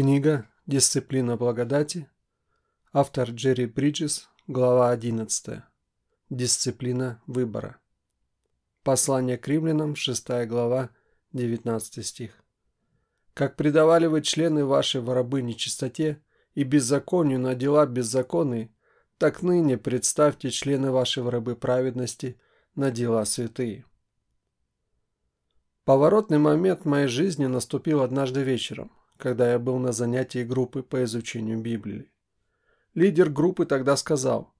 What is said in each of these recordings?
Книга «Дисциплина благодати». Автор Джерри Бриджес. Глава 11. Дисциплина выбора. Послание к римлянам, 6 глава, 19 стих. «Как предавали вы члены ваши в рабы нечистоте и беззаконию на дела беззаконные, так ныне представьте члены ваши в рабы праведности на дела святые». Поворотный момент моей жизни наступил однажды вечером когда я был на занятии группы по изучению Библии. Лидер группы тогда сказал,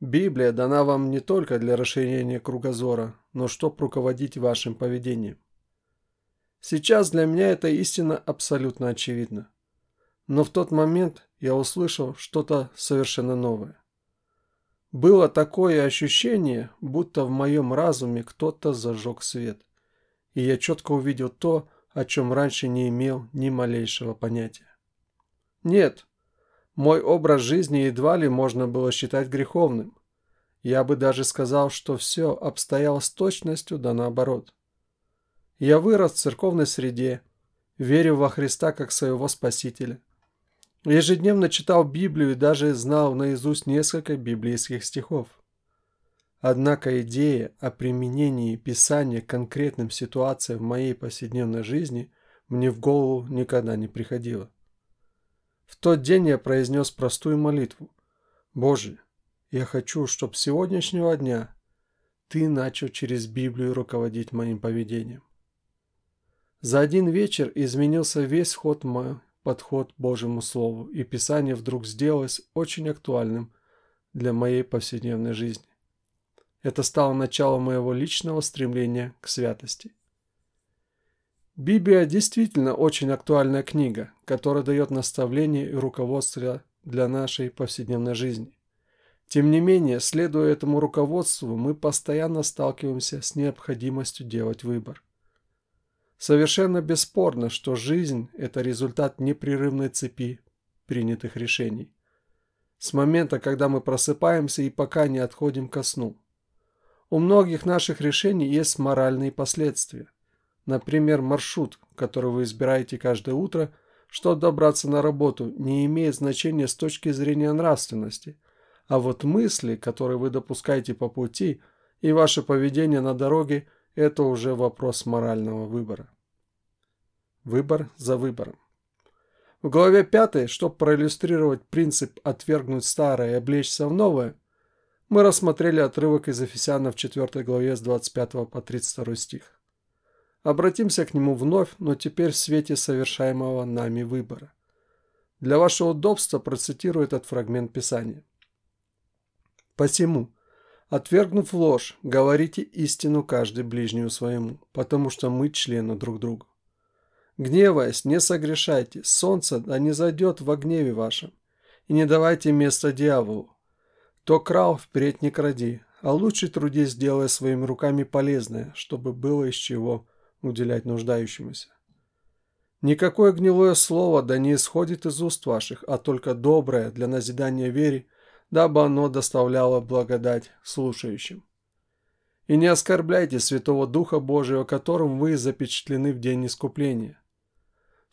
«Библия дана вам не только для расширения кругозора, но чтобы руководить вашим поведением». Сейчас для меня эта истина абсолютно очевидна. Но в тот момент я услышал что-то совершенно новое. Было такое ощущение, будто в моем разуме кто-то зажег свет. И я четко увидел то, о чем раньше не имел ни малейшего понятия. Нет, мой образ жизни едва ли можно было считать греховным. Я бы даже сказал, что все обстояло с точностью да наоборот. Я вырос в церковной среде, верил во Христа как своего Спасителя. Ежедневно читал Библию и даже знал наизусть несколько библейских стихов. Однако идея о применении Писания к конкретным ситуациям в моей повседневной жизни мне в голову никогда не приходила. В тот день я произнес простую молитву. «Боже, я хочу, чтобы с сегодняшнего дня Ты начал через Библию руководить моим поведением». За один вечер изменился весь ход мой подход к Божьему Слову, и Писание вдруг сделалось очень актуальным для моей повседневной жизни. Это стало началом моего личного стремления к святости. Библия действительно очень актуальная книга, которая дает наставления и руководство для нашей повседневной жизни. Тем не менее, следуя этому руководству, мы постоянно сталкиваемся с необходимостью делать выбор. Совершенно бесспорно, что жизнь – это результат непрерывной цепи принятых решений. С момента, когда мы просыпаемся и пока не отходим ко сну – у многих наших решений есть моральные последствия. Например, маршрут, который вы избираете каждое утро, чтобы добраться на работу, не имеет значения с точки зрения нравственности. А вот мысли, которые вы допускаете по пути, и ваше поведение на дороге – это уже вопрос морального выбора. Выбор за выбором. В главе 5, чтобы проиллюстрировать принцип «отвергнуть старое и облечься в новое», мы рассмотрели отрывок из Ефесяна в 4 главе с 25 по 32 стих. Обратимся к нему вновь, но теперь в свете совершаемого нами выбора. Для вашего удобства процитирую этот фрагмент Писания. «Посему, отвергнув ложь, говорите истину каждый ближнему своему, потому что мы члены друг друга. Гневаясь, не согрешайте, солнце да не зайдет во гневе вашем, и не давайте место дьяволу, то крал, впредь не кради, а лучше труди сделай своими руками полезное, чтобы было из чего уделять нуждающемуся. Никакое гнилое слово да не исходит из уст ваших, а только доброе для назидания вере, дабы оно доставляло благодать слушающим. И не оскорбляйте Святого Духа Божьего, которым вы запечатлены в день искупления.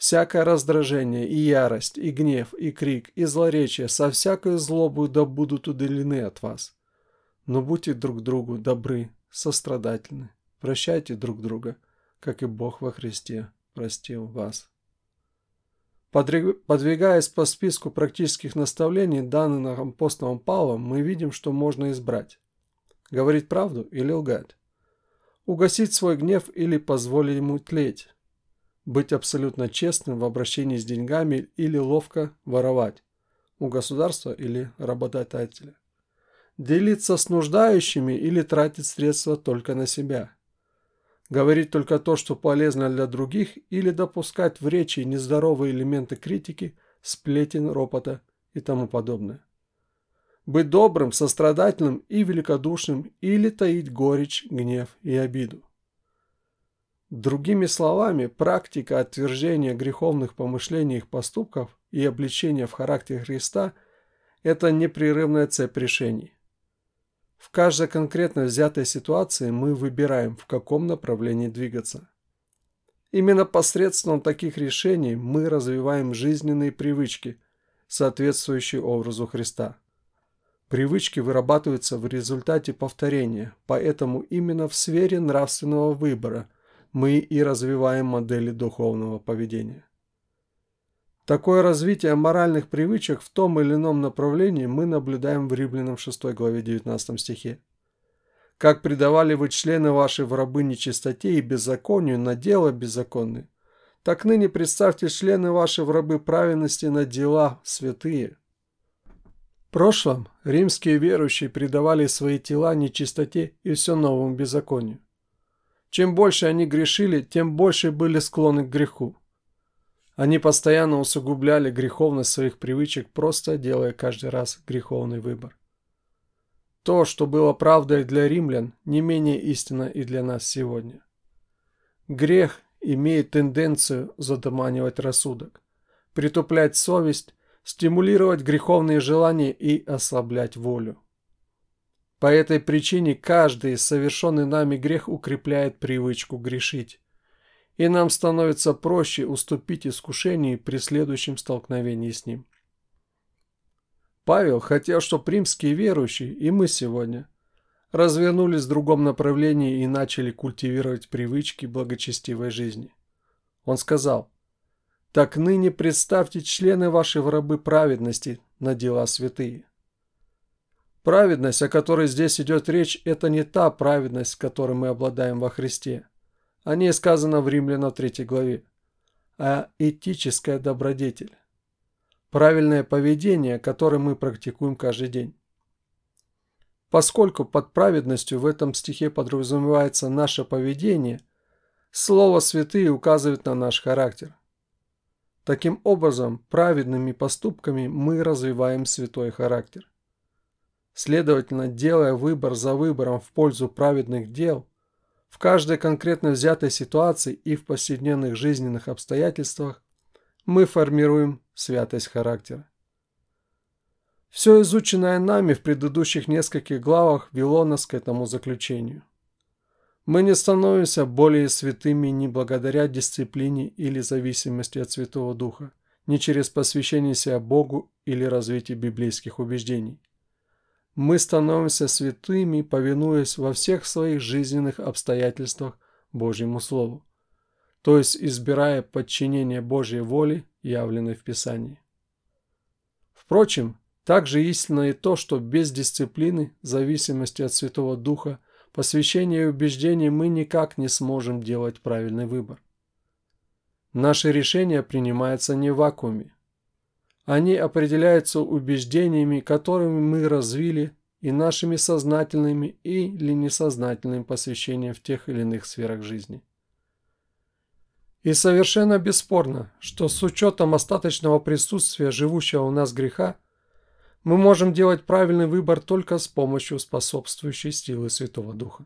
Всякое раздражение, и ярость, и гнев, и крик, и злоречие со всякой злобой да будут удалены от вас. Но будьте друг другу добры, сострадательны, прощайте друг друга, как и Бог во Христе простил вас. Подвигаясь по списку практических наставлений, данных апостолом Павлом, мы видим, что можно избрать. Говорить правду или лгать. Угасить свой гнев или позволить ему тлеть быть абсолютно честным в обращении с деньгами или ловко воровать у государства или работодателя. Делиться с нуждающими или тратить средства только на себя. Говорить только то, что полезно для других, или допускать в речи нездоровые элементы критики, сплетен, ропота и тому подобное. Быть добрым, сострадательным и великодушным или таить горечь, гнев и обиду. Другими словами, практика отвержения греховных помышлений и поступков и обличения в характере Христа – это непрерывная цепь решений. В каждой конкретно взятой ситуации мы выбираем, в каком направлении двигаться. Именно посредством таких решений мы развиваем жизненные привычки, соответствующие образу Христа. Привычки вырабатываются в результате повторения, поэтому именно в сфере нравственного выбора мы и развиваем модели духовного поведения. Такое развитие моральных привычек в том или ином направлении мы наблюдаем в Римлянам 6 главе 19 стихе. «Как предавали вы члены ваши в рабы нечистоте и беззаконию на дело беззаконные, так ныне представьте члены ваши в рабы праведности на дела святые» прошлом римские верующие предавали свои тела нечистоте и все новому беззаконию. Чем больше они грешили, тем больше были склонны к греху. Они постоянно усугубляли греховность своих привычек, просто делая каждый раз греховный выбор. То, что было правдой для римлян, не менее истинно и для нас сегодня. Грех имеет тенденцию затуманивать рассудок, притуплять совесть стимулировать греховные желания и ослаблять волю. По этой причине каждый совершенный нами грех укрепляет привычку грешить, и нам становится проще уступить искушению при следующем столкновении с ним. Павел хотел, чтобы римские верующие, и мы сегодня, развернулись в другом направлении и начали культивировать привычки благочестивой жизни. Он сказал, так ныне представьте члены вашей в рабы праведности на дела святые. Праведность, о которой здесь идет речь, это не та праведность, которой мы обладаем во Христе. О ней сказано в Римлянам 3 главе. А этическая добродетель. Правильное поведение, которое мы практикуем каждый день. Поскольку под праведностью в этом стихе подразумевается наше поведение, слово «святые» указывает на наш характер – Таким образом, праведными поступками мы развиваем святой характер. Следовательно, делая выбор за выбором в пользу праведных дел, в каждой конкретно взятой ситуации и в повседневных жизненных обстоятельствах мы формируем святость характера. Все изученное нами в предыдущих нескольких главах вело нас к этому заключению. Мы не становимся более святыми не благодаря дисциплине или зависимости от Святого Духа, не через посвящение себя Богу или развитие библейских убеждений. Мы становимся святыми, повинуясь во всех своих жизненных обстоятельствах Божьему Слову, то есть избирая подчинение Божьей воле, явленной в Писании. Впрочем, также истинно и то, что без дисциплины, зависимости от Святого Духа – посвящения и убеждений мы никак не сможем делать правильный выбор. Наши решения принимаются не в вакууме. Они определяются убеждениями, которыми мы развили, и нашими сознательными или несознательным посвящением в тех или иных сферах жизни. И совершенно бесспорно, что с учетом остаточного присутствия живущего у нас греха, мы можем делать правильный выбор только с помощью способствующей силы Святого Духа.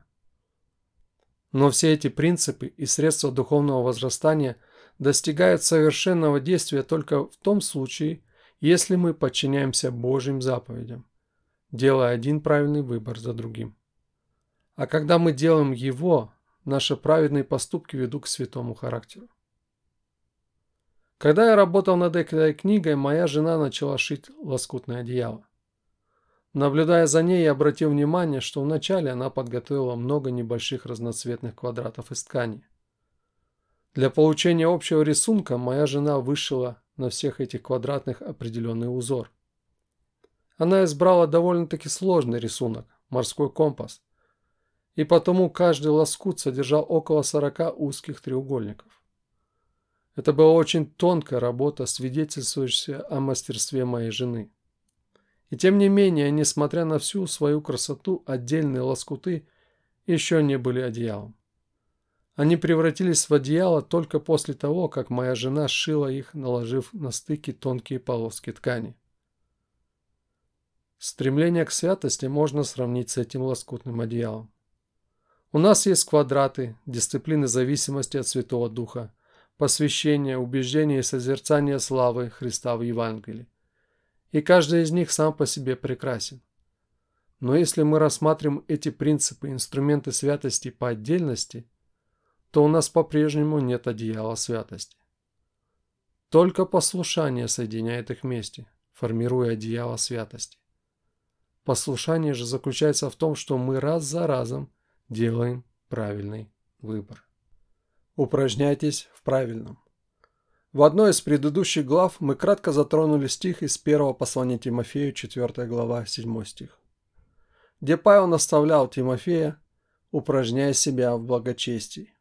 Но все эти принципы и средства духовного возрастания достигают совершенного действия только в том случае, если мы подчиняемся Божьим заповедям, делая один правильный выбор за другим. А когда мы делаем его, наши праведные поступки ведут к святому характеру. Когда я работал над этой книгой, моя жена начала шить лоскутное одеяло. Наблюдая за ней, я обратил внимание, что вначале она подготовила много небольших разноцветных квадратов из ткани. Для получения общего рисунка моя жена вышила на всех этих квадратных определенный узор. Она избрала довольно-таки сложный рисунок – морской компас. И потому каждый лоскут содержал около 40 узких треугольников. Это была очень тонкая работа, свидетельствующая о мастерстве моей жены. И тем не менее, несмотря на всю свою красоту, отдельные лоскуты еще не были одеялом. Они превратились в одеяло только после того, как моя жена сшила их, наложив на стыки тонкие полоски ткани. Стремление к святости можно сравнить с этим лоскутным одеялом. У нас есть квадраты, дисциплины зависимости от Святого Духа, посвящения, убеждения и созерцания славы Христа в Евангелии. И каждый из них сам по себе прекрасен. Но если мы рассматриваем эти принципы, инструменты святости по отдельности, то у нас по-прежнему нет одеяла святости. Только послушание соединяет их вместе, формируя одеяло святости. Послушание же заключается в том, что мы раз за разом делаем правильный выбор. Упражняйтесь в правильном. В одной из предыдущих глав мы кратко затронули стих из первого послания Тимофею, 4 глава, 7 стих, где Павел наставлял Тимофея, упражняя себя в благочестии.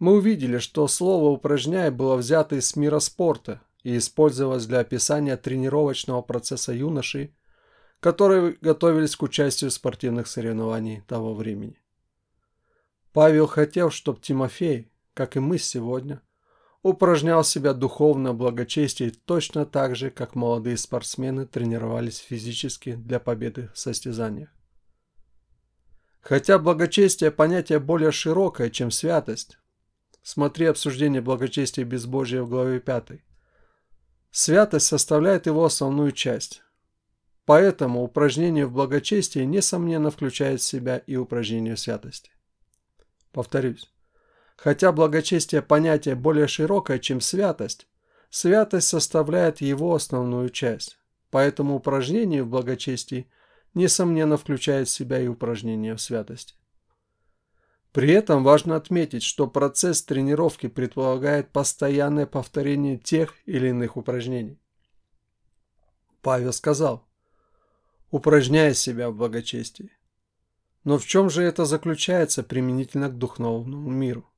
Мы увидели, что слово «упражняй» было взято из мира спорта и использовалось для описания тренировочного процесса юношей, которые готовились к участию в спортивных соревнований того времени. Павел хотел, чтобы Тимофей, как и мы сегодня, упражнял себя духовно в благочестии точно так же, как молодые спортсмены тренировались физически для победы в состязаниях. Хотя благочестие – понятие более широкое, чем святость, Смотри обсуждение благочестия и безбожия в главе 5. Святость составляет его основную часть. Поэтому упражнение в благочестии несомненно включает в себя и упражнение в святости. Повторюсь. Хотя благочестие понятие более широкое, чем святость, святость составляет его основную часть. Поэтому упражнение в благочестии несомненно включает в себя и упражнение в святости. При этом важно отметить, что процесс тренировки предполагает постоянное повторение тех или иных упражнений. Павел сказал, упражняя себя в благочестии. Но в чем же это заключается применительно к духовному миру?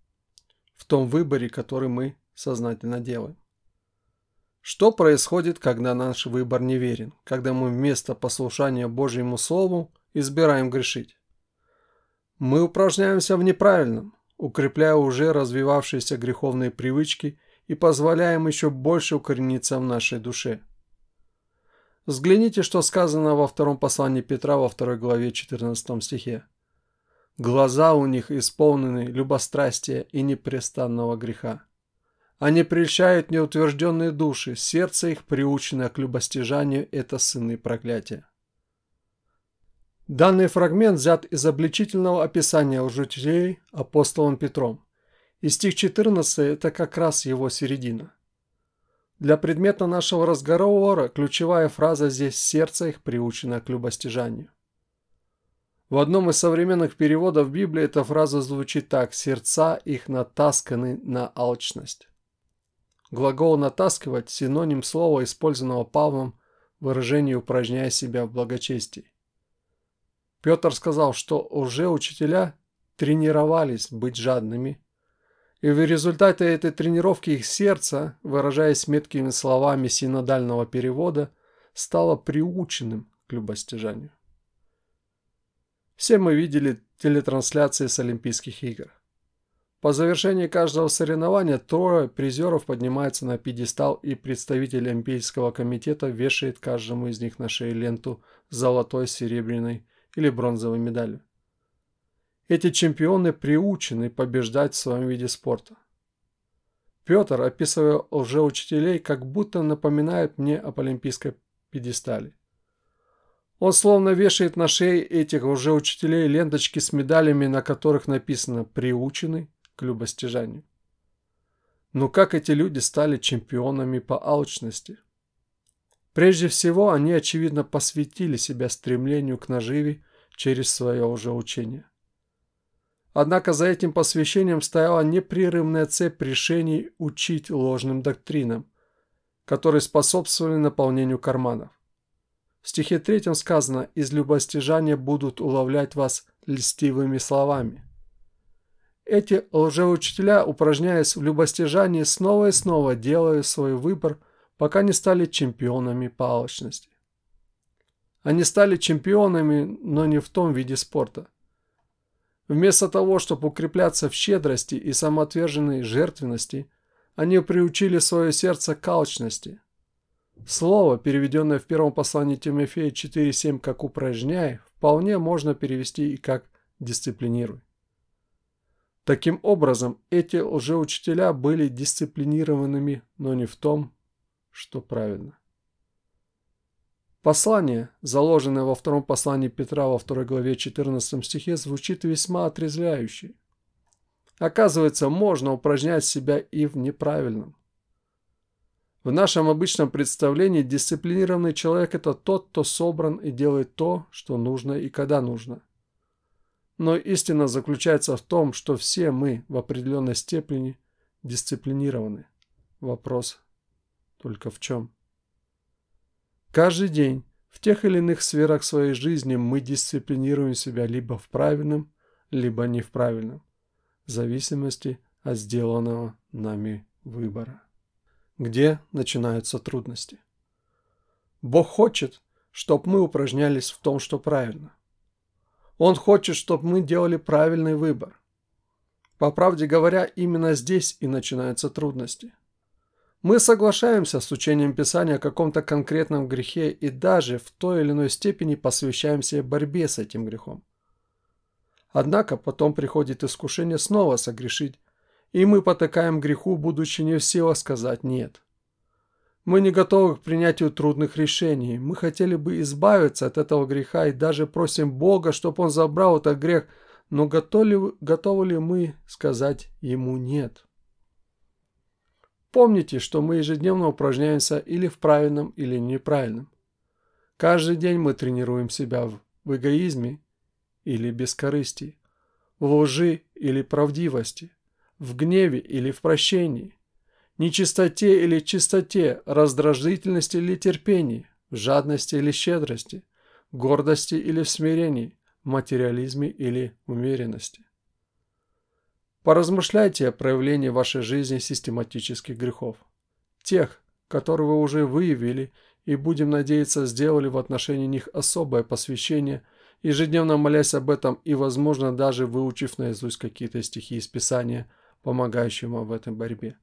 В том выборе, который мы сознательно делаем. Что происходит, когда наш выбор неверен, когда мы вместо послушания Божьему Слову избираем грешить? Мы упражняемся в неправильном, укрепляя уже развивавшиеся греховные привычки и позволяем еще больше укорениться в нашей душе. Взгляните, что сказано во втором послании Петра во второй главе 14 стихе. Глаза у них исполнены любострастия и непрестанного греха. Они прельщают неутвержденные души, сердце их приучено к любостяжанию, это сыны проклятия. Данный фрагмент взят из обличительного описания лжеучителей апостолом Петром. И стих 14 – это как раз его середина. Для предмета нашего разговора ключевая фраза здесь «сердце их приучено к любостяжанию». В одном из современных переводов Библии эта фраза звучит так «сердца их натасканы на алчность». Глагол «натаскивать» – синоним слова, использованного Павлом в выражении «упражняя себя в благочестии». Петр сказал, что уже учителя тренировались быть жадными, и в результате этой тренировки их сердце, выражаясь меткими словами синодального перевода, стало приученным к любостяжанию. Все мы видели телетрансляции с Олимпийских игр. По завершении каждого соревнования трое призеров поднимаются на пьедестал, и представитель Олимпийского комитета вешает каждому из них на шею ленту золотой, серебряной или бронзовой медалью. Эти чемпионы приучены побеждать в своем виде спорта. Петр, описывая лжеучителей, как будто напоминает мне об олимпийской пьедестале. Он словно вешает на шее этих лжеучителей ленточки с медалями, на которых написано «приучены к любостяжанию». Но как эти люди стали чемпионами по алчности – Прежде всего, они, очевидно, посвятили себя стремлению к наживе через свое уже учение. Однако за этим посвящением стояла непрерывная цепь решений учить ложным доктринам, которые способствовали наполнению карманов. В стихе 3 сказано «Из любостяжания будут уловлять вас льстивыми словами». Эти лжеучителя, упражняясь в любостяжании, снова и снова делая свой выбор – пока не стали чемпионами по алчности. Они стали чемпионами, но не в том виде спорта. Вместо того, чтобы укрепляться в щедрости и самоотверженной жертвенности, они приучили свое сердце к алчности. Слово, переведенное в первом послании Тимофея 4.7 как «упражняй», вполне можно перевести и как «дисциплинируй». Таким образом, эти лжеучителя были дисциплинированными, но не в том, что правильно. Послание, заложенное во втором послании Петра во второй главе 14 стихе, звучит весьма отрезвляюще. Оказывается, можно упражнять себя и в неправильном. В нашем обычном представлении дисциплинированный человек – это тот, кто собран и делает то, что нужно и когда нужно. Но истина заключается в том, что все мы в определенной степени дисциплинированы. Вопрос только в чем? Каждый день в тех или иных сферах своей жизни мы дисциплинируем себя либо в правильном, либо не в правильном, в зависимости от сделанного нами выбора где начинаются трудности. Бог хочет, чтобы мы упражнялись в том, что правильно. Он хочет, чтобы мы делали правильный выбор. По правде говоря, именно здесь и начинаются трудности. Мы соглашаемся с учением Писания о каком-то конкретном грехе и даже в той или иной степени посвящаемся борьбе с этим грехом. Однако потом приходит искушение снова согрешить, и мы потакаем греху, будучи не в силах сказать «нет». Мы не готовы к принятию трудных решений. Мы хотели бы избавиться от этого греха и даже просим Бога, чтобы Он забрал этот грех, но готовы, готовы ли мы сказать Ему «нет»? Помните, что мы ежедневно упражняемся или в правильном, или неправильном. Каждый день мы тренируем себя в, эгоизме или бескорыстии, в лжи или правдивости – в гневе или в прощении, нечистоте или чистоте, раздражительности или терпении, в жадности или щедрости, гордости или смирении, материализме или умеренности. Поразмышляйте о проявлении в вашей жизни систематических грехов. Тех, которые вы уже выявили и, будем надеяться, сделали в отношении них особое посвящение, ежедневно молясь об этом и, возможно, даже выучив наизусть какие-то стихи из Писания – помогающему в этой борьбе.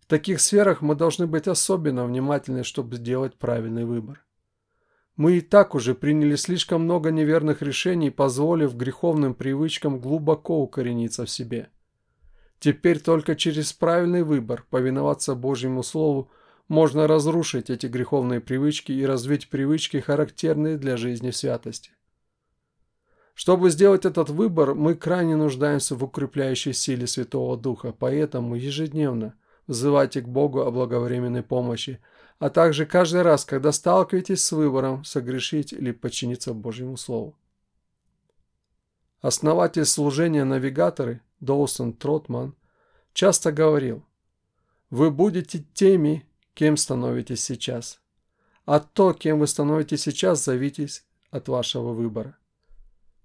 В таких сферах мы должны быть особенно внимательны, чтобы сделать правильный выбор. Мы и так уже приняли слишком много неверных решений, позволив греховным привычкам глубоко укорениться в себе. Теперь только через правильный выбор повиноваться Божьему Слову можно разрушить эти греховные привычки и развить привычки, характерные для жизни в святости. Чтобы сделать этот выбор, мы крайне нуждаемся в укрепляющей силе Святого Духа, поэтому ежедневно взывайте к Богу о благовременной помощи, а также каждый раз, когда сталкиваетесь с выбором согрешить или подчиниться Божьему Слову. Основатель служения навигаторы Доусон Тротман часто говорил, «Вы будете теми, кем становитесь сейчас, а то, кем вы становитесь сейчас, зависит от вашего выбора.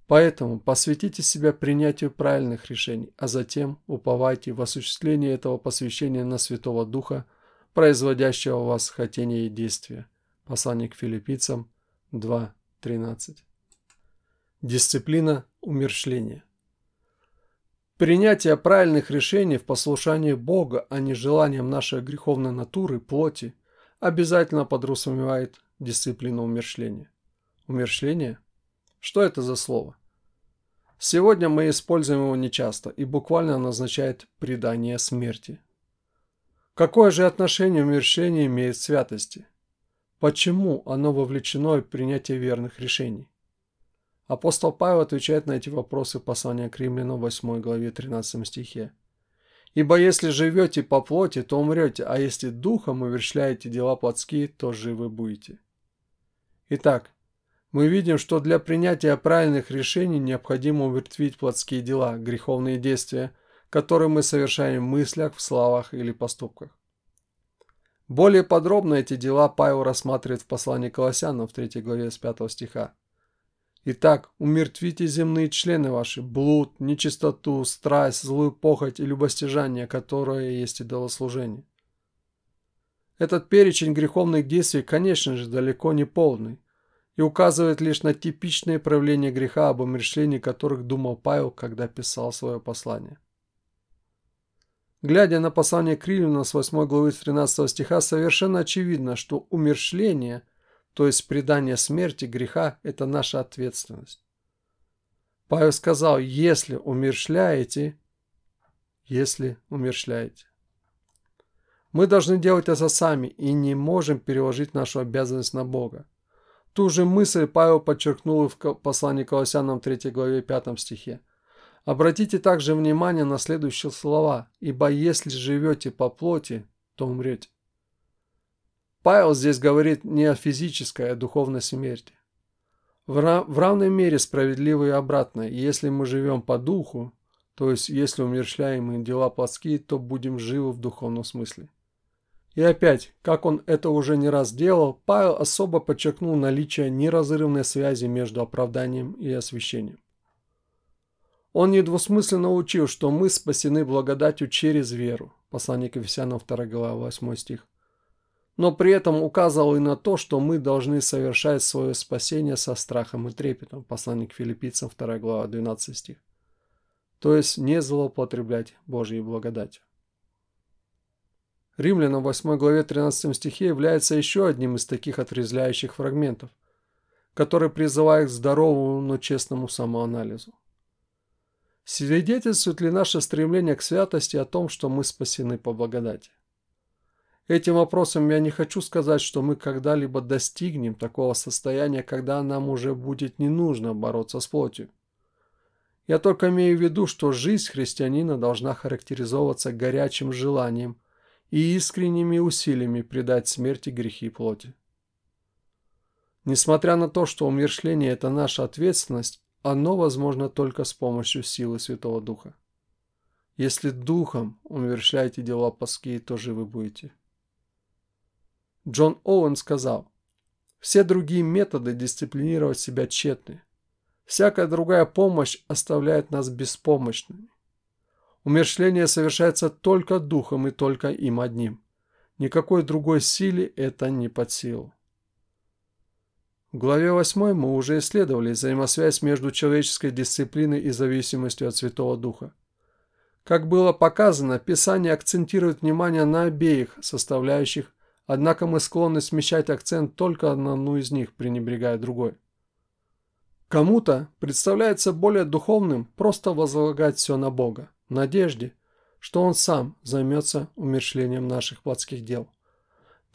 Поэтому посвятите себя принятию правильных решений, а затем уповайте в осуществление этого посвящения на Святого Духа, производящего в вас хотение и действия. Послание к филиппийцам 2.13. Дисциплина умершления. Принятие правильных решений в послушании Бога, а не желанием нашей греховной натуры, плоти, обязательно подразумевает дисциплину умершления. Умершление – что это за слово? Сегодня мы используем его нечасто и буквально означает предание смерти. Какое же отношение умерщение имеет к святости? Почему оно вовлечено в принятие верных решений? Апостол Павел отвечает на эти вопросы в послании к римлянам 8 главе 13 стихе. «Ибо если живете по плоти, то умрете, а если духом увершляете дела плотские, то живы будете». Итак, мы видим, что для принятия правильных решений необходимо умертвить плотские дела, греховные действия, которые мы совершаем в мыслях, в словах или поступках. Более подробно эти дела Павел рассматривает в послании Колоссянам в 3 главе с 5 стиха. Итак, умертвите земные члены ваши, блуд, нечистоту, страсть, злую похоть и любостяжание, которое есть идолослужение. Этот перечень греховных действий, конечно же, далеко не полный и указывает лишь на типичные проявления греха, об умершлении которых думал Павел, когда писал свое послание. Глядя на послание к Римлянам с 8 главы 13 стиха, совершенно очевидно, что умершление, то есть предание смерти греха, это наша ответственность. Павел сказал, если умершляете, если умершляете. Мы должны делать это сами и не можем переложить нашу обязанность на Бога. Ту же мысль Павел подчеркнул в послании Колоссянам 3 главе 5 стихе. Обратите также внимание на следующие слова «Ибо если живете по плоти, то умрете». Павел здесь говорит не о физической, а духовной смерти. В, в равной мере справедливо и обратно. Если мы живем по духу, то есть если умерщвляемые дела плотские, то будем живы в духовном смысле. И опять, как он это уже не раз делал, Павел особо подчеркнул наличие неразрывной связи между оправданием и освящением. Он недвусмысленно учил, что мы спасены благодатью через веру. Послание к Ефесянам 2 глава 8 стих но при этом указывал и на то, что мы должны совершать свое спасение со страхом и трепетом. Послание к филиппийцам 2 глава 12 стих. То есть не злоупотреблять Божьей благодатью. Римлянам 8 главе 13 стихе является еще одним из таких отрезвляющих фрагментов, который призывает к здоровому, но честному самоанализу. Свидетельствует ли наше стремление к святости о том, что мы спасены по благодати? Этим вопросом я не хочу сказать, что мы когда-либо достигнем такого состояния, когда нам уже будет не нужно бороться с плотью. Я только имею в виду, что жизнь христианина должна характеризовываться горячим желанием и искренними усилиями предать смерти грехи плоти. Несмотря на то, что умершление – это наша ответственность, оно возможно только с помощью силы Святого Духа. Если Духом умерщвляете дела плоские, то живы будете. Джон Оуэн сказал, «Все другие методы дисциплинировать себя тщетны. Всякая другая помощь оставляет нас беспомощными. Умершление совершается только духом и только им одним. Никакой другой силе это не под силу. В главе 8 мы уже исследовали взаимосвязь между человеческой дисциплиной и зависимостью от Святого Духа. Как было показано, Писание акцентирует внимание на обеих составляющих Однако мы склонны смещать акцент только на одну из них, пренебрегая другой. Кому-то представляется более духовным просто возлагать все на Бога, в надежде, что Он сам займется умершлением наших плотских дел.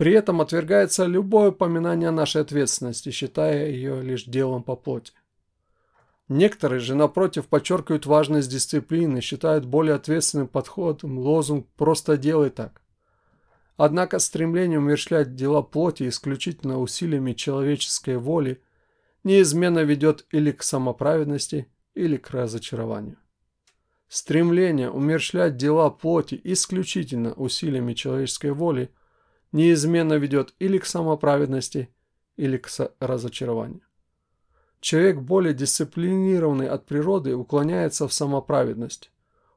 При этом отвергается любое упоминание нашей ответственности, считая ее лишь делом по плоти. Некоторые же, напротив, подчеркивают важность дисциплины, считают более ответственным подходом лозунг «просто делай так». Однако стремление умершлять дела плоти исключительно усилиями человеческой воли неизменно ведет или к самоправедности, или к разочарованию. Стремление умершлять дела плоти исключительно усилиями человеческой воли неизменно ведет или к самоправедности, или к разочарованию. Человек более дисциплинированный от природы уклоняется в самоправедность,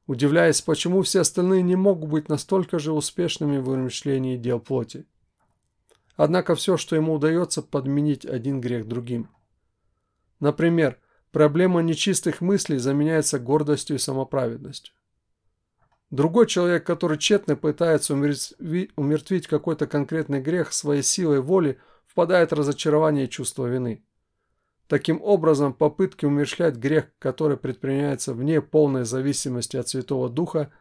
удивляясь, почему все остальные не могут быть настолько же успешными в умышлении дел плоти. Однако все, что ему удается, подменить один грех другим. Например, проблема нечистых мыслей заменяется гордостью и самоправедностью. Другой человек, который тщетно пытается умертвить какой-то конкретный грех своей силой воли, впадает в разочарование и чувство вины. Таким образом, попытки умершлять грех, который предпринимается вне полной зависимости от Святого Духа,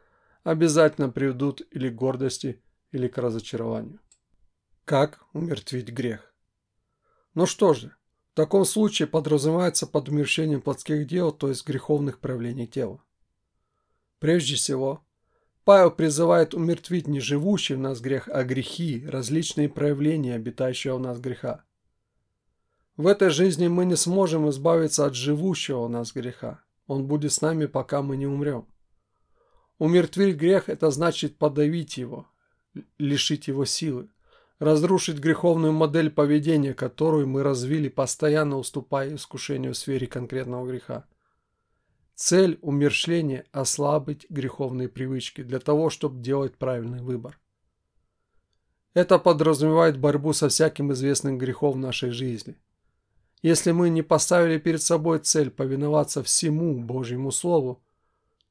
обязательно приведут или к гордости, или к разочарованию. Как умертвить грех? Ну что же, в таком случае подразумевается под умерщением плотских дел, то есть греховных проявлений тела. Прежде всего, Павел призывает умертвить не живущий в нас грех, а грехи, различные проявления обитающего в нас греха. В этой жизни мы не сможем избавиться от живущего у нас греха. Он будет с нами, пока мы не умрем. Умертвить грех – это значит подавить его, лишить его силы, разрушить греховную модель поведения, которую мы развили, постоянно уступая искушению в сфере конкретного греха. Цель умершления – ослабить греховные привычки для того, чтобы делать правильный выбор. Это подразумевает борьбу со всяким известным грехом в нашей жизни – если мы не поставили перед собой цель повиноваться всему Божьему Слову,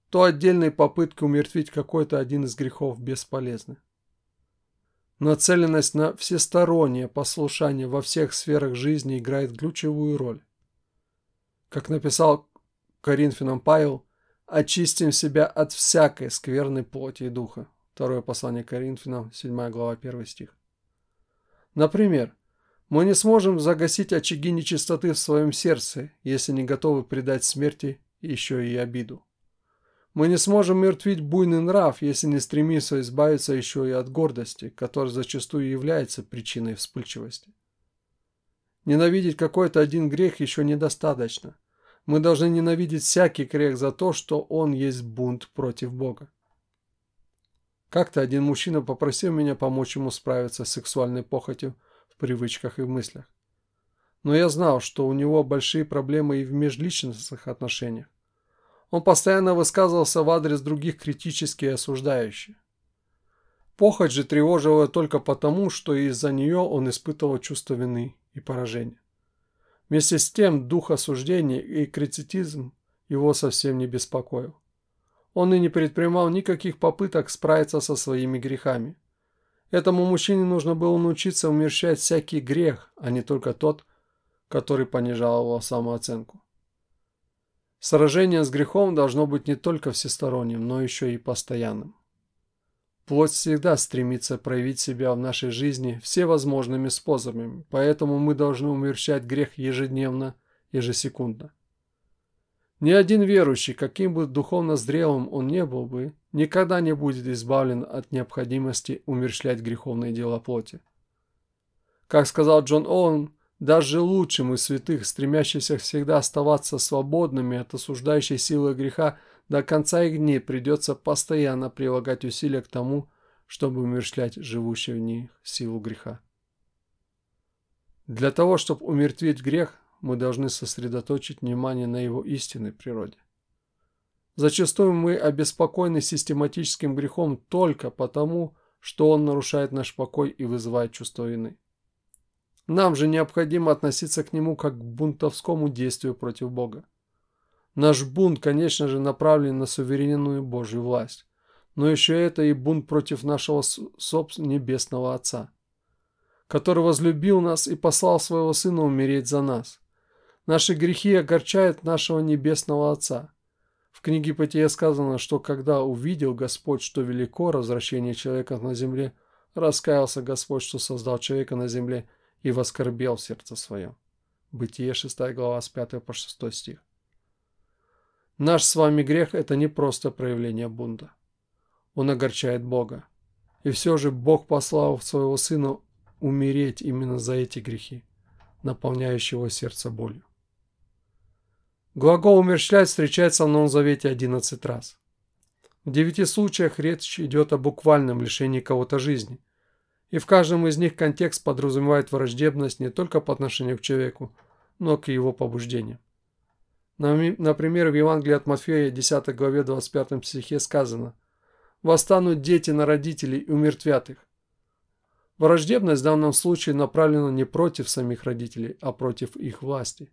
то отдельные попытки умертвить какой-то один из грехов бесполезны. Нацеленность на всестороннее послушание во всех сферах жизни играет ключевую роль. Как написал Коринфянам Павел, очистим себя от всякой скверной плоти и духа. Второе послание Коринфянам, 7 глава, 1 стих. Например, мы не сможем загасить очаги нечистоты в своем сердце, если не готовы предать смерти еще и обиду. Мы не сможем мертвить буйный нрав, если не стремимся избавиться еще и от гордости, которая зачастую является причиной вспыльчивости. Ненавидеть какой-то один грех еще недостаточно. Мы должны ненавидеть всякий грех за то, что он есть бунт против Бога. Как-то один мужчина попросил меня помочь ему справиться с сексуальной похотью в привычках и в мыслях. Но я знал, что у него большие проблемы и в межличностных отношениях. Он постоянно высказывался в адрес других критически и осуждающе. Похоть же тревожила только потому, что из-за нее он испытывал чувство вины и поражения. Вместе с тем дух осуждения и критицизм его совсем не беспокоил. Он и не предпринимал никаких попыток справиться со своими грехами. Этому мужчине нужно было научиться умерщать всякий грех, а не только тот, который понижал его самооценку. Сражение с грехом должно быть не только всесторонним, но еще и постоянным. Плоть всегда стремится проявить себя в нашей жизни всевозможными способами, поэтому мы должны умерщать грех ежедневно, ежесекундно. Ни один верующий, каким бы духовно зрелым он не был бы, никогда не будет избавлен от необходимости умерщвлять греховные дела плоти. Как сказал Джон Оуэн, даже лучшим из святых, стремящихся всегда оставаться свободными от осуждающей силы греха, до конца их дней придется постоянно прилагать усилия к тому, чтобы умерщвлять живущую в них силу греха. Для того, чтобы умертвить грех, мы должны сосредоточить внимание на его истинной природе. Зачастую мы обеспокоены систематическим грехом только потому, что он нарушает наш покой и вызывает чувство вины. Нам же необходимо относиться к нему как к бунтовскому действию против Бога. Наш бунт, конечно же, направлен на суверенную Божью власть, но еще это и бунт против нашего собственного Небесного Отца, который возлюбил нас и послал своего Сына умереть за нас. Наши грехи огорчают нашего Небесного Отца. В книге Потия сказано, что когда увидел Господь, что велико развращение человека на земле, раскаялся Господь, что создал человека на земле, и воскорбел сердце своем. Бытие 6 глава с 5 по 6 стих. Наш с вами грех – это не просто проявление бунта. Он огорчает Бога. И все же Бог послал своего Сына умереть именно за эти грехи, наполняющие его сердце болью. Глагол «умерщвлять» встречается в Новом Завете 11 раз. В девяти случаях речь идет о буквальном лишении кого-то жизни. И в каждом из них контекст подразумевает враждебность не только по отношению к человеку, но и к его побуждениям. Например, в Евангелии от Матфея, 10 главе 25 стихе сказано «Восстанут дети на родителей и умертвят их». Враждебность в данном случае направлена не против самих родителей, а против их власти.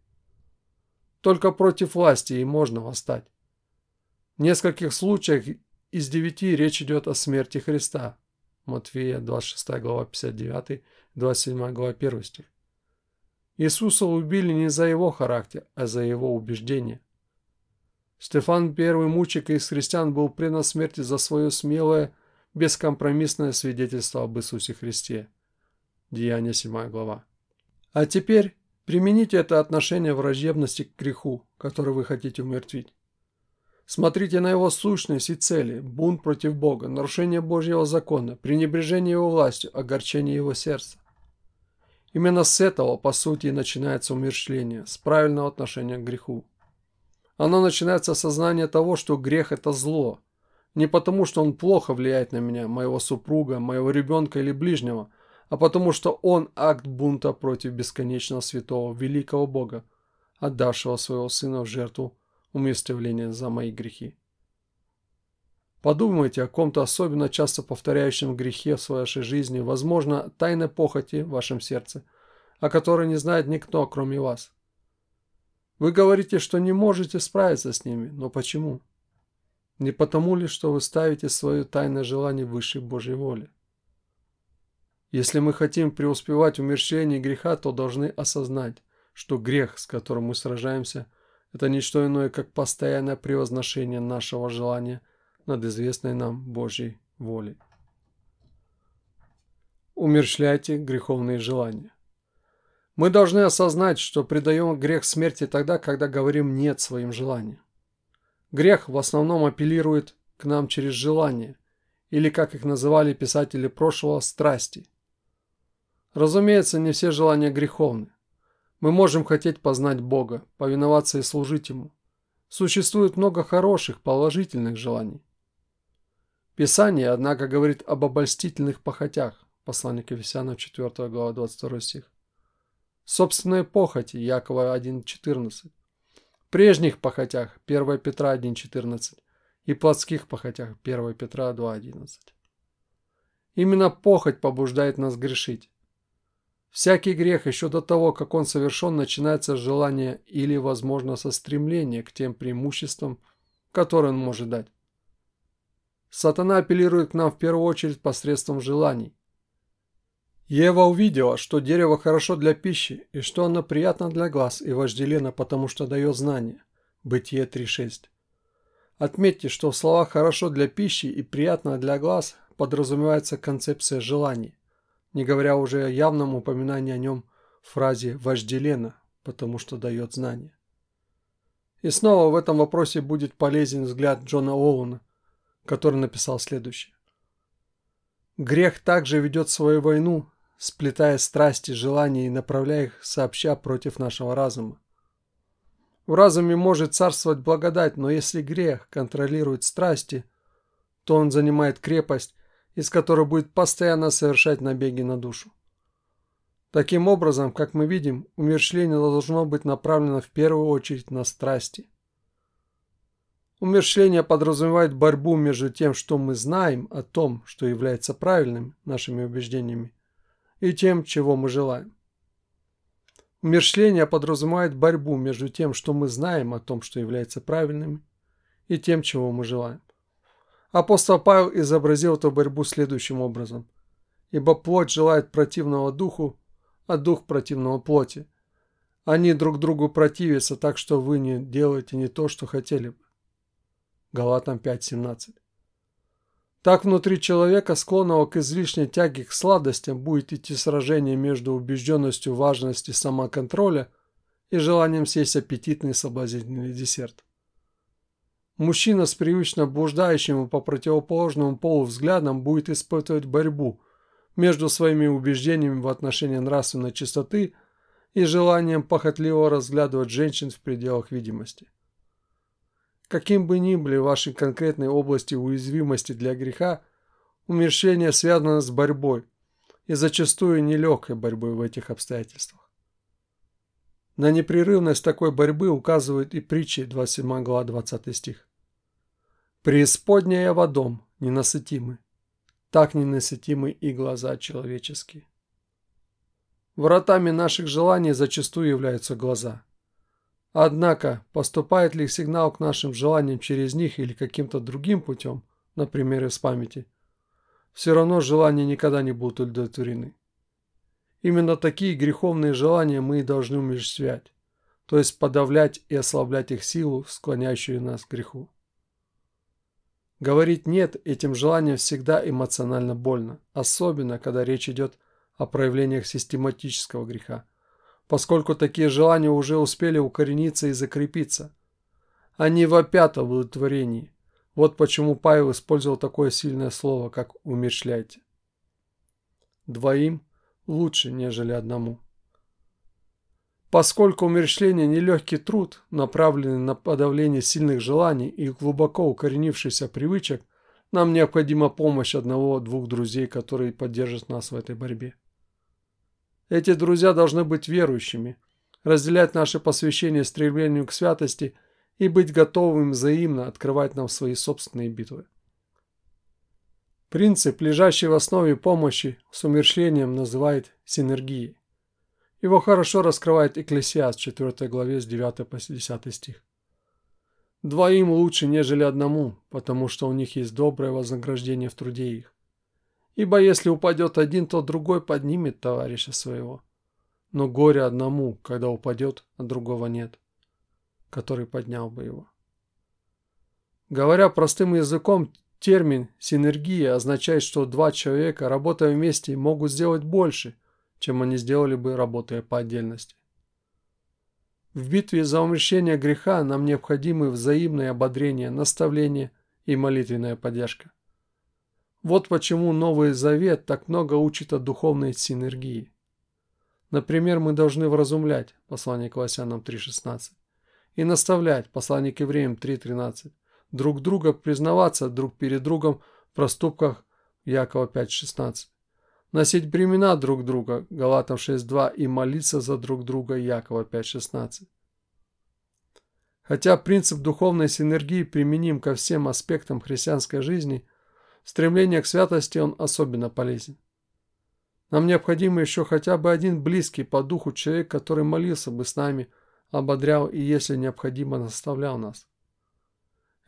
Только против власти и можно восстать. В нескольких случаях из девяти речь идет о смерти Христа. Матфея 26 глава 59, 27 глава 1 стих. Иисуса убили не за его характер, а за его убеждения. Стефан, первый мучик из христиан, был предан смерти за свое смелое, бескомпромиссное свидетельство об Иисусе Христе. Деяние 7 глава. А теперь Примените это отношение враждебности к греху, который вы хотите умертвить. Смотрите на его сущность и цели, бунт против Бога, нарушение Божьего закона, пренебрежение его властью, огорчение его сердца. Именно с этого, по сути, и начинается умерщвление, с правильного отношения к греху. Оно начинается с сознания того, что грех – это зло. Не потому, что он плохо влияет на меня, моего супруга, моего ребенка или ближнего – а потому что он акт бунта против бесконечного святого великого Бога, отдавшего своего сына в жертву умертвления за мои грехи. Подумайте о ком-то особенно часто повторяющем грехе в вашей жизни, возможно, тайной похоти в вашем сердце, о которой не знает никто, кроме вас. Вы говорите, что не можете справиться с ними, но почему? Не потому ли, что вы ставите свое тайное желание выше Божьей воли? Если мы хотим преуспевать в умерщвлении греха, то должны осознать, что грех, с которым мы сражаемся, это не что иное, как постоянное превозношение нашего желания над известной нам Божьей волей. Умерщвляйте греховные желания. Мы должны осознать, что предаем грех смерти тогда, когда говорим «нет» своим желаниям. Грех в основном апеллирует к нам через желание, или, как их называли писатели прошлого, страсти. Разумеется, не все желания греховны. Мы можем хотеть познать Бога, повиноваться и служить Ему. Существует много хороших, положительных желаний. Писание, однако, говорит об обольстительных похотях. Послание к Ефесянам 4 глава 22 стих. Собственной похоти, Якова 1.14. Прежних похотях, 1 Петра 1.14. И плотских похотях, 1 Петра 2.11. Именно похоть побуждает нас грешить. Всякий грех еще до того, как он совершен, начинается с желания или, возможно, со стремления к тем преимуществам, которые он может дать. Сатана апеллирует к нам в первую очередь посредством желаний. Ева увидела, что дерево хорошо для пищи, и что оно приятно для глаз и вожделенно, потому что дает знания. Бытие 3.6. Отметьте, что в словах «хорошо для пищи» и «приятно для глаз» подразумевается концепция желаний не говоря уже о явном упоминании о нем в фразе «вожделенно», потому что дает знания. И снова в этом вопросе будет полезен взгляд Джона Оуэна, который написал следующее. Грех также ведет свою войну, сплетая страсти, желания и направляя их сообща против нашего разума. В разуме может царствовать благодать, но если грех контролирует страсти, то он занимает крепость из которой будет постоянно совершать набеги на душу. Таким образом, как мы видим, умерщвление должно быть направлено в первую очередь на страсти. Умерщвление подразумевает борьбу между тем, что мы знаем о том, что является правильным нашими убеждениями, и тем, чего мы желаем. Умерщвление подразумевает борьбу между тем, что мы знаем о том, что является правильным, и тем, чего мы желаем. Апостол Павел изобразил эту борьбу следующим образом. «Ибо плоть желает противного духу, а дух противного плоти. Они друг другу противятся, так что вы не делаете не то, что хотели бы». Галатам 5.17 Так внутри человека, склонного к излишней тяге к сладостям, будет идти сражение между убежденностью важности самоконтроля и желанием съесть аппетитный соблазнительный десерт. Мужчина с привычно блуждающим по противоположному полу взглядом будет испытывать борьбу между своими убеждениями в отношении нравственной чистоты и желанием похотливо разглядывать женщин в пределах видимости. Каким бы ни были ваши конкретные области уязвимости для греха, умерщвление связано с борьбой, и зачастую нелегкой борьбой в этих обстоятельствах. На непрерывность такой борьбы указывает и притчи 27 глава 20 стих. Преисподняя водом ненасытимы, так ненасытимы и глаза человеческие. Вратами наших желаний зачастую являются глаза. Однако, поступает ли сигнал к нашим желаниям через них или каким-то другим путем, например, из памяти, все равно желания никогда не будут удовлетворены. Именно такие греховные желания мы и должны умерщвлять, то есть подавлять и ослаблять их силу, склоняющую нас к греху. Говорить «нет» этим желаниям всегда эмоционально больно, особенно когда речь идет о проявлениях систематического греха, поскольку такие желания уже успели укорениться и закрепиться. Они вопят о удовлетворении. Вот почему Павел использовал такое сильное слово, как «умерщвляйте». Двоим лучше, нежели одному. Поскольку умерщвление – нелегкий труд, направленный на подавление сильных желаний и глубоко укоренившихся привычек, нам необходима помощь одного-двух друзей, которые поддержат нас в этой борьбе. Эти друзья должны быть верующими, разделять наше посвящение стремлению к святости и быть готовым взаимно открывать нам свои собственные битвы. Принцип, лежащий в основе помощи с умерщвлением, называют синергией. Его хорошо раскрывает Экклесиаст 4 главе с 9 по 10 стих. Двоим лучше, нежели одному, потому что у них есть доброе вознаграждение в труде их. Ибо если упадет один, то другой поднимет товарища своего. Но горе одному, когда упадет, а другого нет, который поднял бы его. Говоря простым языком, термин «синергия» означает, что два человека, работая вместе, могут сделать больше – чем они сделали бы, работая по отдельности. В битве за умерщение греха нам необходимы взаимное ободрение, наставление и молитвенная поддержка. Вот почему Новый Завет так много учит о духовной синергии. Например, мы должны вразумлять, послание к Колоссянам 3.16, и наставлять, послание к Евреям 3.13, друг друга признаваться друг перед другом в проступках Якова 5.16, носить бремена друг друга, Галатам 6.2, и молиться за друг друга, Якова 5.16. Хотя принцип духовной синергии применим ко всем аспектам христианской жизни, стремление к святости он особенно полезен. Нам необходимо еще хотя бы один близкий по духу человек, который молился бы с нами, ободрял и, если необходимо, наставлял нас.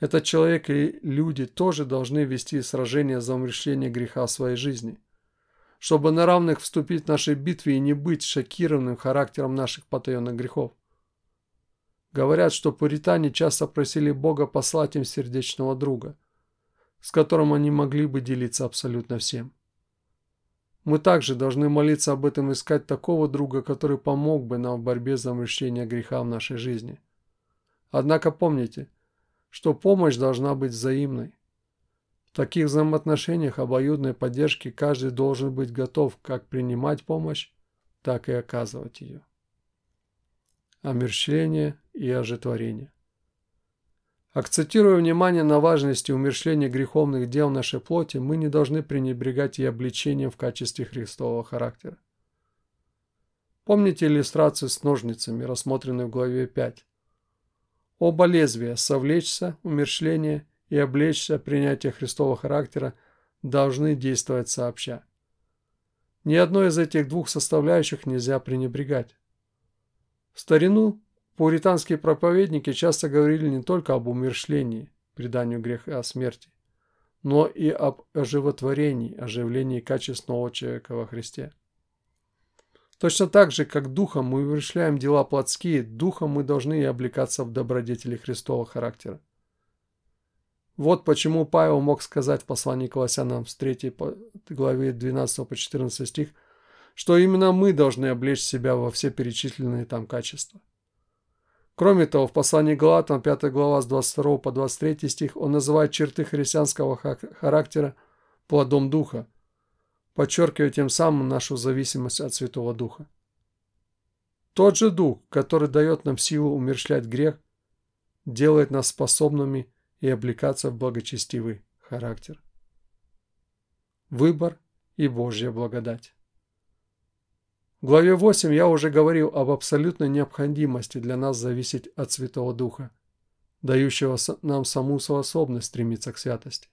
Этот человек и люди тоже должны вести сражение за умерщвление греха в своей жизни – чтобы на равных вступить в нашей битве и не быть шокированным характером наших потаенных грехов. Говорят, что пуритане часто просили Бога послать им сердечного друга, с которым они могли бы делиться абсолютно всем. Мы также должны молиться об этом искать такого друга, который помог бы нам в борьбе за омрачение греха в нашей жизни. Однако помните, что помощь должна быть взаимной. В таких взаимоотношениях обоюдной поддержки каждый должен быть готов как принимать помощь, так и оказывать ее. Омерщение и ожитворение. Акцентируя внимание на важности умершления греховных дел нашей плоти, мы не должны пренебрегать и обличением в качестве христового характера. Помните иллюстрацию с ножницами, рассмотренную в главе 5? Оба лезвия – совлечься, умершление и облечься принятие Христового характера должны действовать сообща. Ни одной из этих двух составляющих нельзя пренебрегать. В старину пуританские проповедники часто говорили не только об умершлении, преданию греха смерти, но и об оживотворении, оживлении качественного человека во Христе. Точно так же, как духом мы умершляем дела плотские, духом мы должны и облекаться в добродетели Христового характера. Вот почему Павел мог сказать в послании к Колоссянам с 3 главе 12 по 14 стих, что именно мы должны облечь себя во все перечисленные там качества. Кроме того, в послании Галатам 5 глава с 22 по 23 стих он называет черты христианского характера плодом Духа, подчеркивая тем самым нашу зависимость от Святого Духа. Тот же Дух, который дает нам силу умершлять грех, делает нас способными и облекаться в благочестивый характер. Выбор и Божья благодать. В главе 8 я уже говорил об абсолютной необходимости для нас зависеть от Святого Духа, дающего нам саму способность стремиться к святости.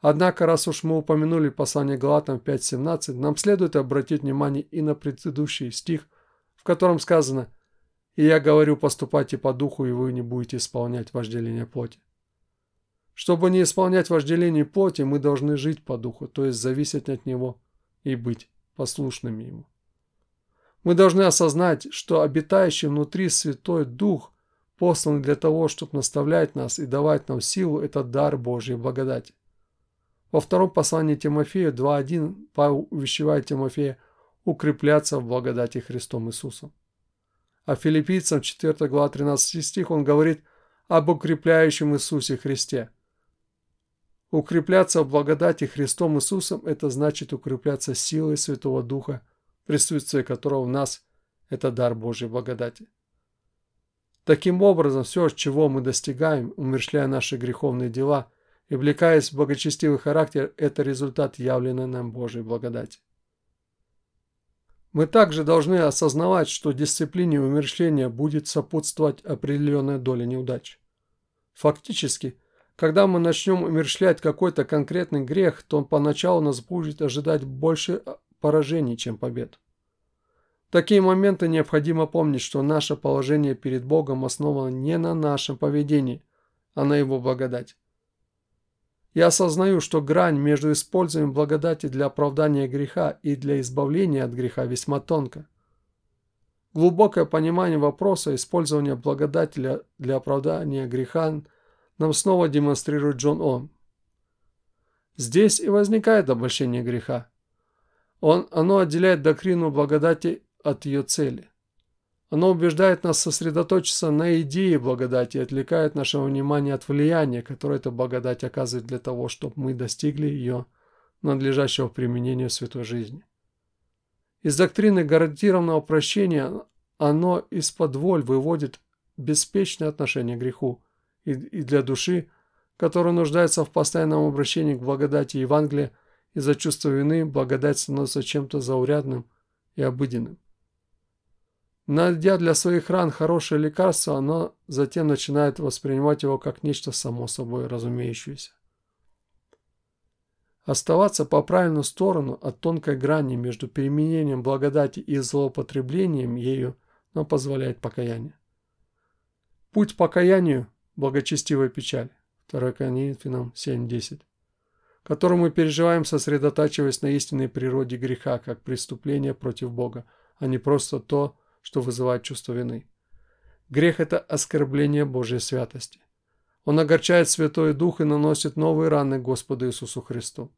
Однако, раз уж мы упомянули послание Галатам 5.17, нам следует обратить внимание и на предыдущий стих, в котором сказано – и я говорю, поступайте по духу, и вы не будете исполнять вожделение плоти. Чтобы не исполнять вожделение плоти, мы должны жить по духу, то есть зависеть от него и быть послушными ему. Мы должны осознать, что обитающий внутри Святой Дух послан для того, чтобы наставлять нас и давать нам силу, это дар Божьей благодати. Во втором послании Тимофею 2.1 Павел увещевает Тимофея укрепляться в благодати Христом Иисусом. А филиппийцам 4 глава 13 стих он говорит об укрепляющем Иисусе Христе. Укрепляться в благодати Христом Иисусом – это значит укрепляться силой Святого Духа, присутствие которого в нас – это дар Божьей благодати. Таким образом, все, чего мы достигаем, умершляя наши греховные дела и влекаясь в благочестивый характер, это результат явленной нам Божьей благодати. Мы также должны осознавать, что дисциплине умерщвления будет сопутствовать определенная доля неудач. Фактически, когда мы начнем умерщвлять какой-то конкретный грех, то поначалу нас будет ожидать больше поражений, чем побед. В такие моменты необходимо помнить, что наше положение перед Богом основано не на нашем поведении, а на Его благодати. Я осознаю, что грань между использованием благодати для оправдания греха и для избавления от греха весьма тонка. Глубокое понимание вопроса использования благодати для оправдания греха нам снова демонстрирует Джон Он. Здесь и возникает обольщение греха. Он, оно отделяет доктрину благодати от ее цели. Оно убеждает нас сосредоточиться на идее благодати и отвлекает наше внимание от влияния, которое эта благодать оказывает для того, чтобы мы достигли ее надлежащего применения в святой жизни. Из доктрины гарантированного прощения оно из-под воль выводит беспечное отношение к греху и, и для души, которая нуждается в постоянном обращении к благодати Евангелия, из-за чувства вины благодать становится чем-то заурядным и обыденным. Найдя для своих ран хорошее лекарство, оно затем начинает воспринимать его как нечто само собой разумеющееся. Оставаться по правильную сторону от тонкой грани между применением благодати и злоупотреблением ею нам позволяет покаяние. Путь покаянию – благочестивая печаль. 2 Коринфянам 7.10 который мы переживаем, сосредотачиваясь на истинной природе греха, как преступление против Бога, а не просто то, что вызывает чувство вины. Грех – это оскорбление Божьей святости. Он огорчает Святой Дух и наносит новые раны Господу Иисусу Христу.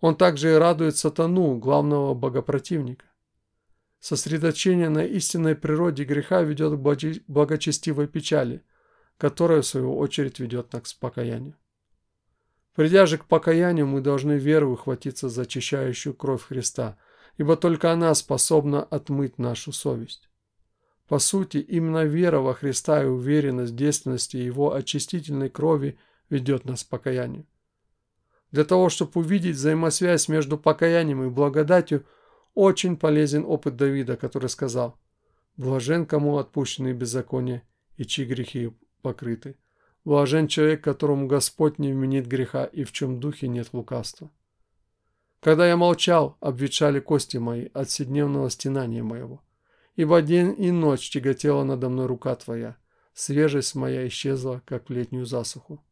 Он также и радует сатану, главного богопротивника. Сосредоточение на истинной природе греха ведет к благочестивой печали, которая, в свою очередь, ведет нас к покаянию. Придя же к покаянию, мы должны верой ухватиться за очищающую кровь Христа, ибо только она способна отмыть нашу совесть. По сути, именно вера во Христа и уверенность в действенности Его очистительной крови ведет нас к покаянию. Для того, чтобы увидеть взаимосвязь между покаянием и благодатью, очень полезен опыт Давида, который сказал «Блажен, кому отпущены беззакония, и чьи грехи покрыты». Блажен человек, которому Господь не вменит греха и в чем духе нет лукавства. Когда я молчал, обветшали кости мои от седневного стенания моего. Ибо день и ночь тяготела надо мной рука твоя, свежесть моя исчезла, как в летнюю засуху.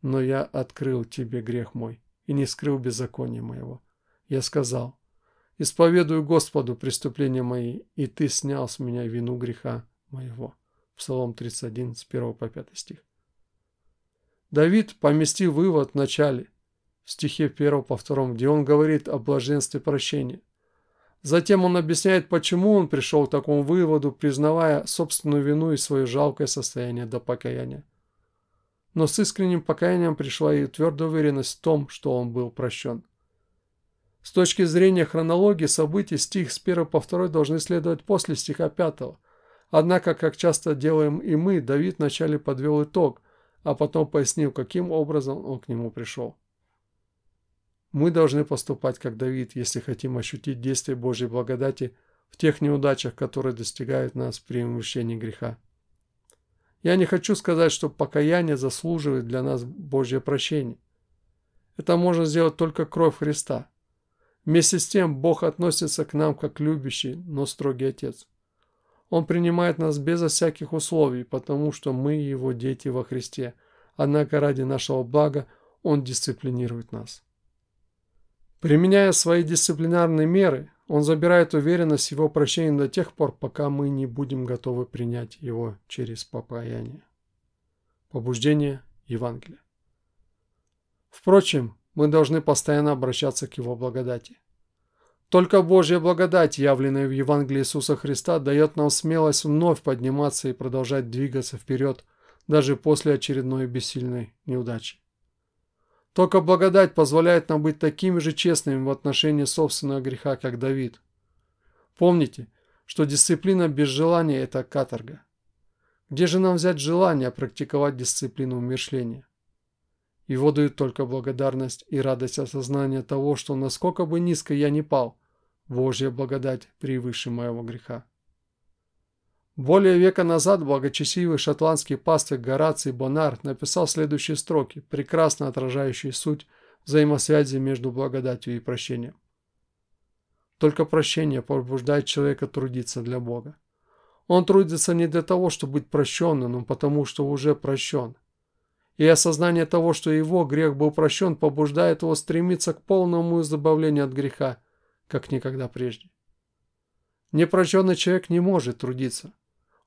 Но я открыл тебе грех мой и не скрыл беззакония моего. Я сказал, исповедую Господу преступления мои, и ты снял с меня вину греха моего. Псалом 31, с 1 по 5 стих. Давид поместил вывод в начале, в стихе 1 по 2, где он говорит о блаженстве прощения. Затем он объясняет, почему он пришел к такому выводу, признавая собственную вину и свое жалкое состояние до покаяния. Но с искренним покаянием пришла и твердая уверенность в том, что он был прощен. С точки зрения хронологии событий, стих с 1 по 2 должны следовать после стиха 5. Однако, как часто делаем и мы, Давид вначале подвел итог, а потом пояснил, каким образом он к нему пришел. Мы должны поступать как Давид, если хотим ощутить действие Божьей благодати в тех неудачах, которые достигают нас при умещении греха. Я не хочу сказать, что покаяние заслуживает для нас Божье прощение. Это можно сделать только кровь Христа. Вместе с тем Бог относится к нам как любящий, но строгий Отец. Он принимает нас безо всяких условий, потому что мы его дети во Христе. Однако ради нашего блага Он дисциплинирует нас. Применяя свои дисциплинарные меры, Он забирает уверенность в Его прощении до тех пор, пока мы не будем готовы принять Его через покаяние. Побуждение Евангелия. Впрочем, мы должны постоянно обращаться к Его благодати. Только Божья благодать, явленная в Евангелии Иисуса Христа, дает нам смелость вновь подниматься и продолжать двигаться вперед, даже после очередной бессильной неудачи. Только благодать позволяет нам быть такими же честными в отношении собственного греха, как Давид. Помните, что дисциплина без желания – это каторга. Где же нам взять желание практиковать дисциплину умершления? Его дают только благодарность и радость осознания того, что насколько бы низко я ни пал – Божья благодать превыше моего греха. Более века назад благочестивый шотландский пастырь Гораций Бонар написал следующие строки, прекрасно отражающие суть взаимосвязи между благодатью и прощением. Только прощение побуждает человека трудиться для Бога. Он трудится не для того, чтобы быть прощенным, но потому, что уже прощен. И осознание того, что его грех был прощен, побуждает его стремиться к полному избавлению от греха как никогда прежде. Непрощенный человек не может трудиться.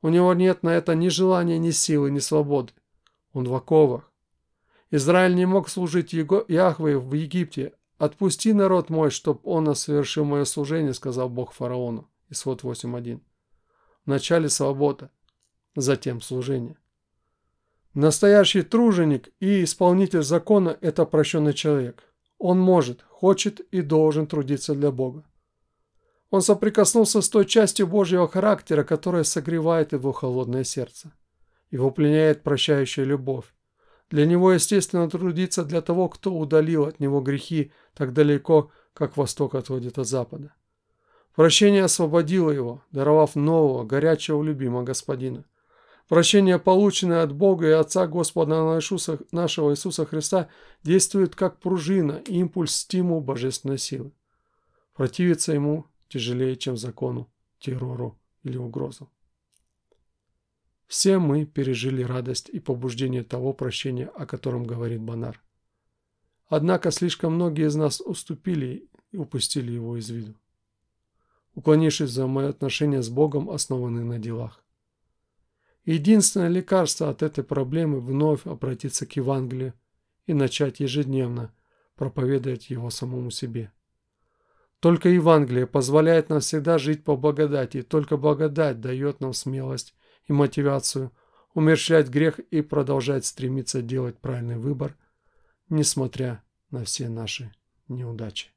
У него нет на это ни желания, ни силы, ни свободы. Он в оковах. Израиль не мог служить Яхве в Египте. «Отпусти народ мой, чтоб он совершил мое служение», сказал Бог фараону. Исход 8.1. Вначале свобода, затем служение. Настоящий труженик и исполнитель закона – это прощенный человек. Он может, хочет и должен трудиться для Бога. Он соприкоснулся с той частью Божьего характера, которая согревает его холодное сердце. Его пленяет прощающая любовь. Для него естественно трудиться для того, кто удалил от него грехи так далеко, как восток отводит от запада. Прощение освободило его, даровав нового, горячего, любимого господина. Прощение, полученное от Бога и Отца Господа нашего Иисуса Христа, действует как пружина, импульс, стимул божественной силы. Противиться ему тяжелее, чем закону, террору или угрозу. Все мы пережили радость и побуждение того прощения, о котором говорит Банар. Однако слишком многие из нас уступили и упустили его из виду, уклонившись мои отношения с Богом, основанные на делах. Единственное лекарство от этой проблемы вновь обратиться к Евангелию и начать ежедневно проповедовать его самому себе. Только Евангелие позволяет нам всегда жить по благодати, только благодать дает нам смелость и мотивацию умерщвлять грех и продолжать стремиться делать правильный выбор, несмотря на все наши неудачи.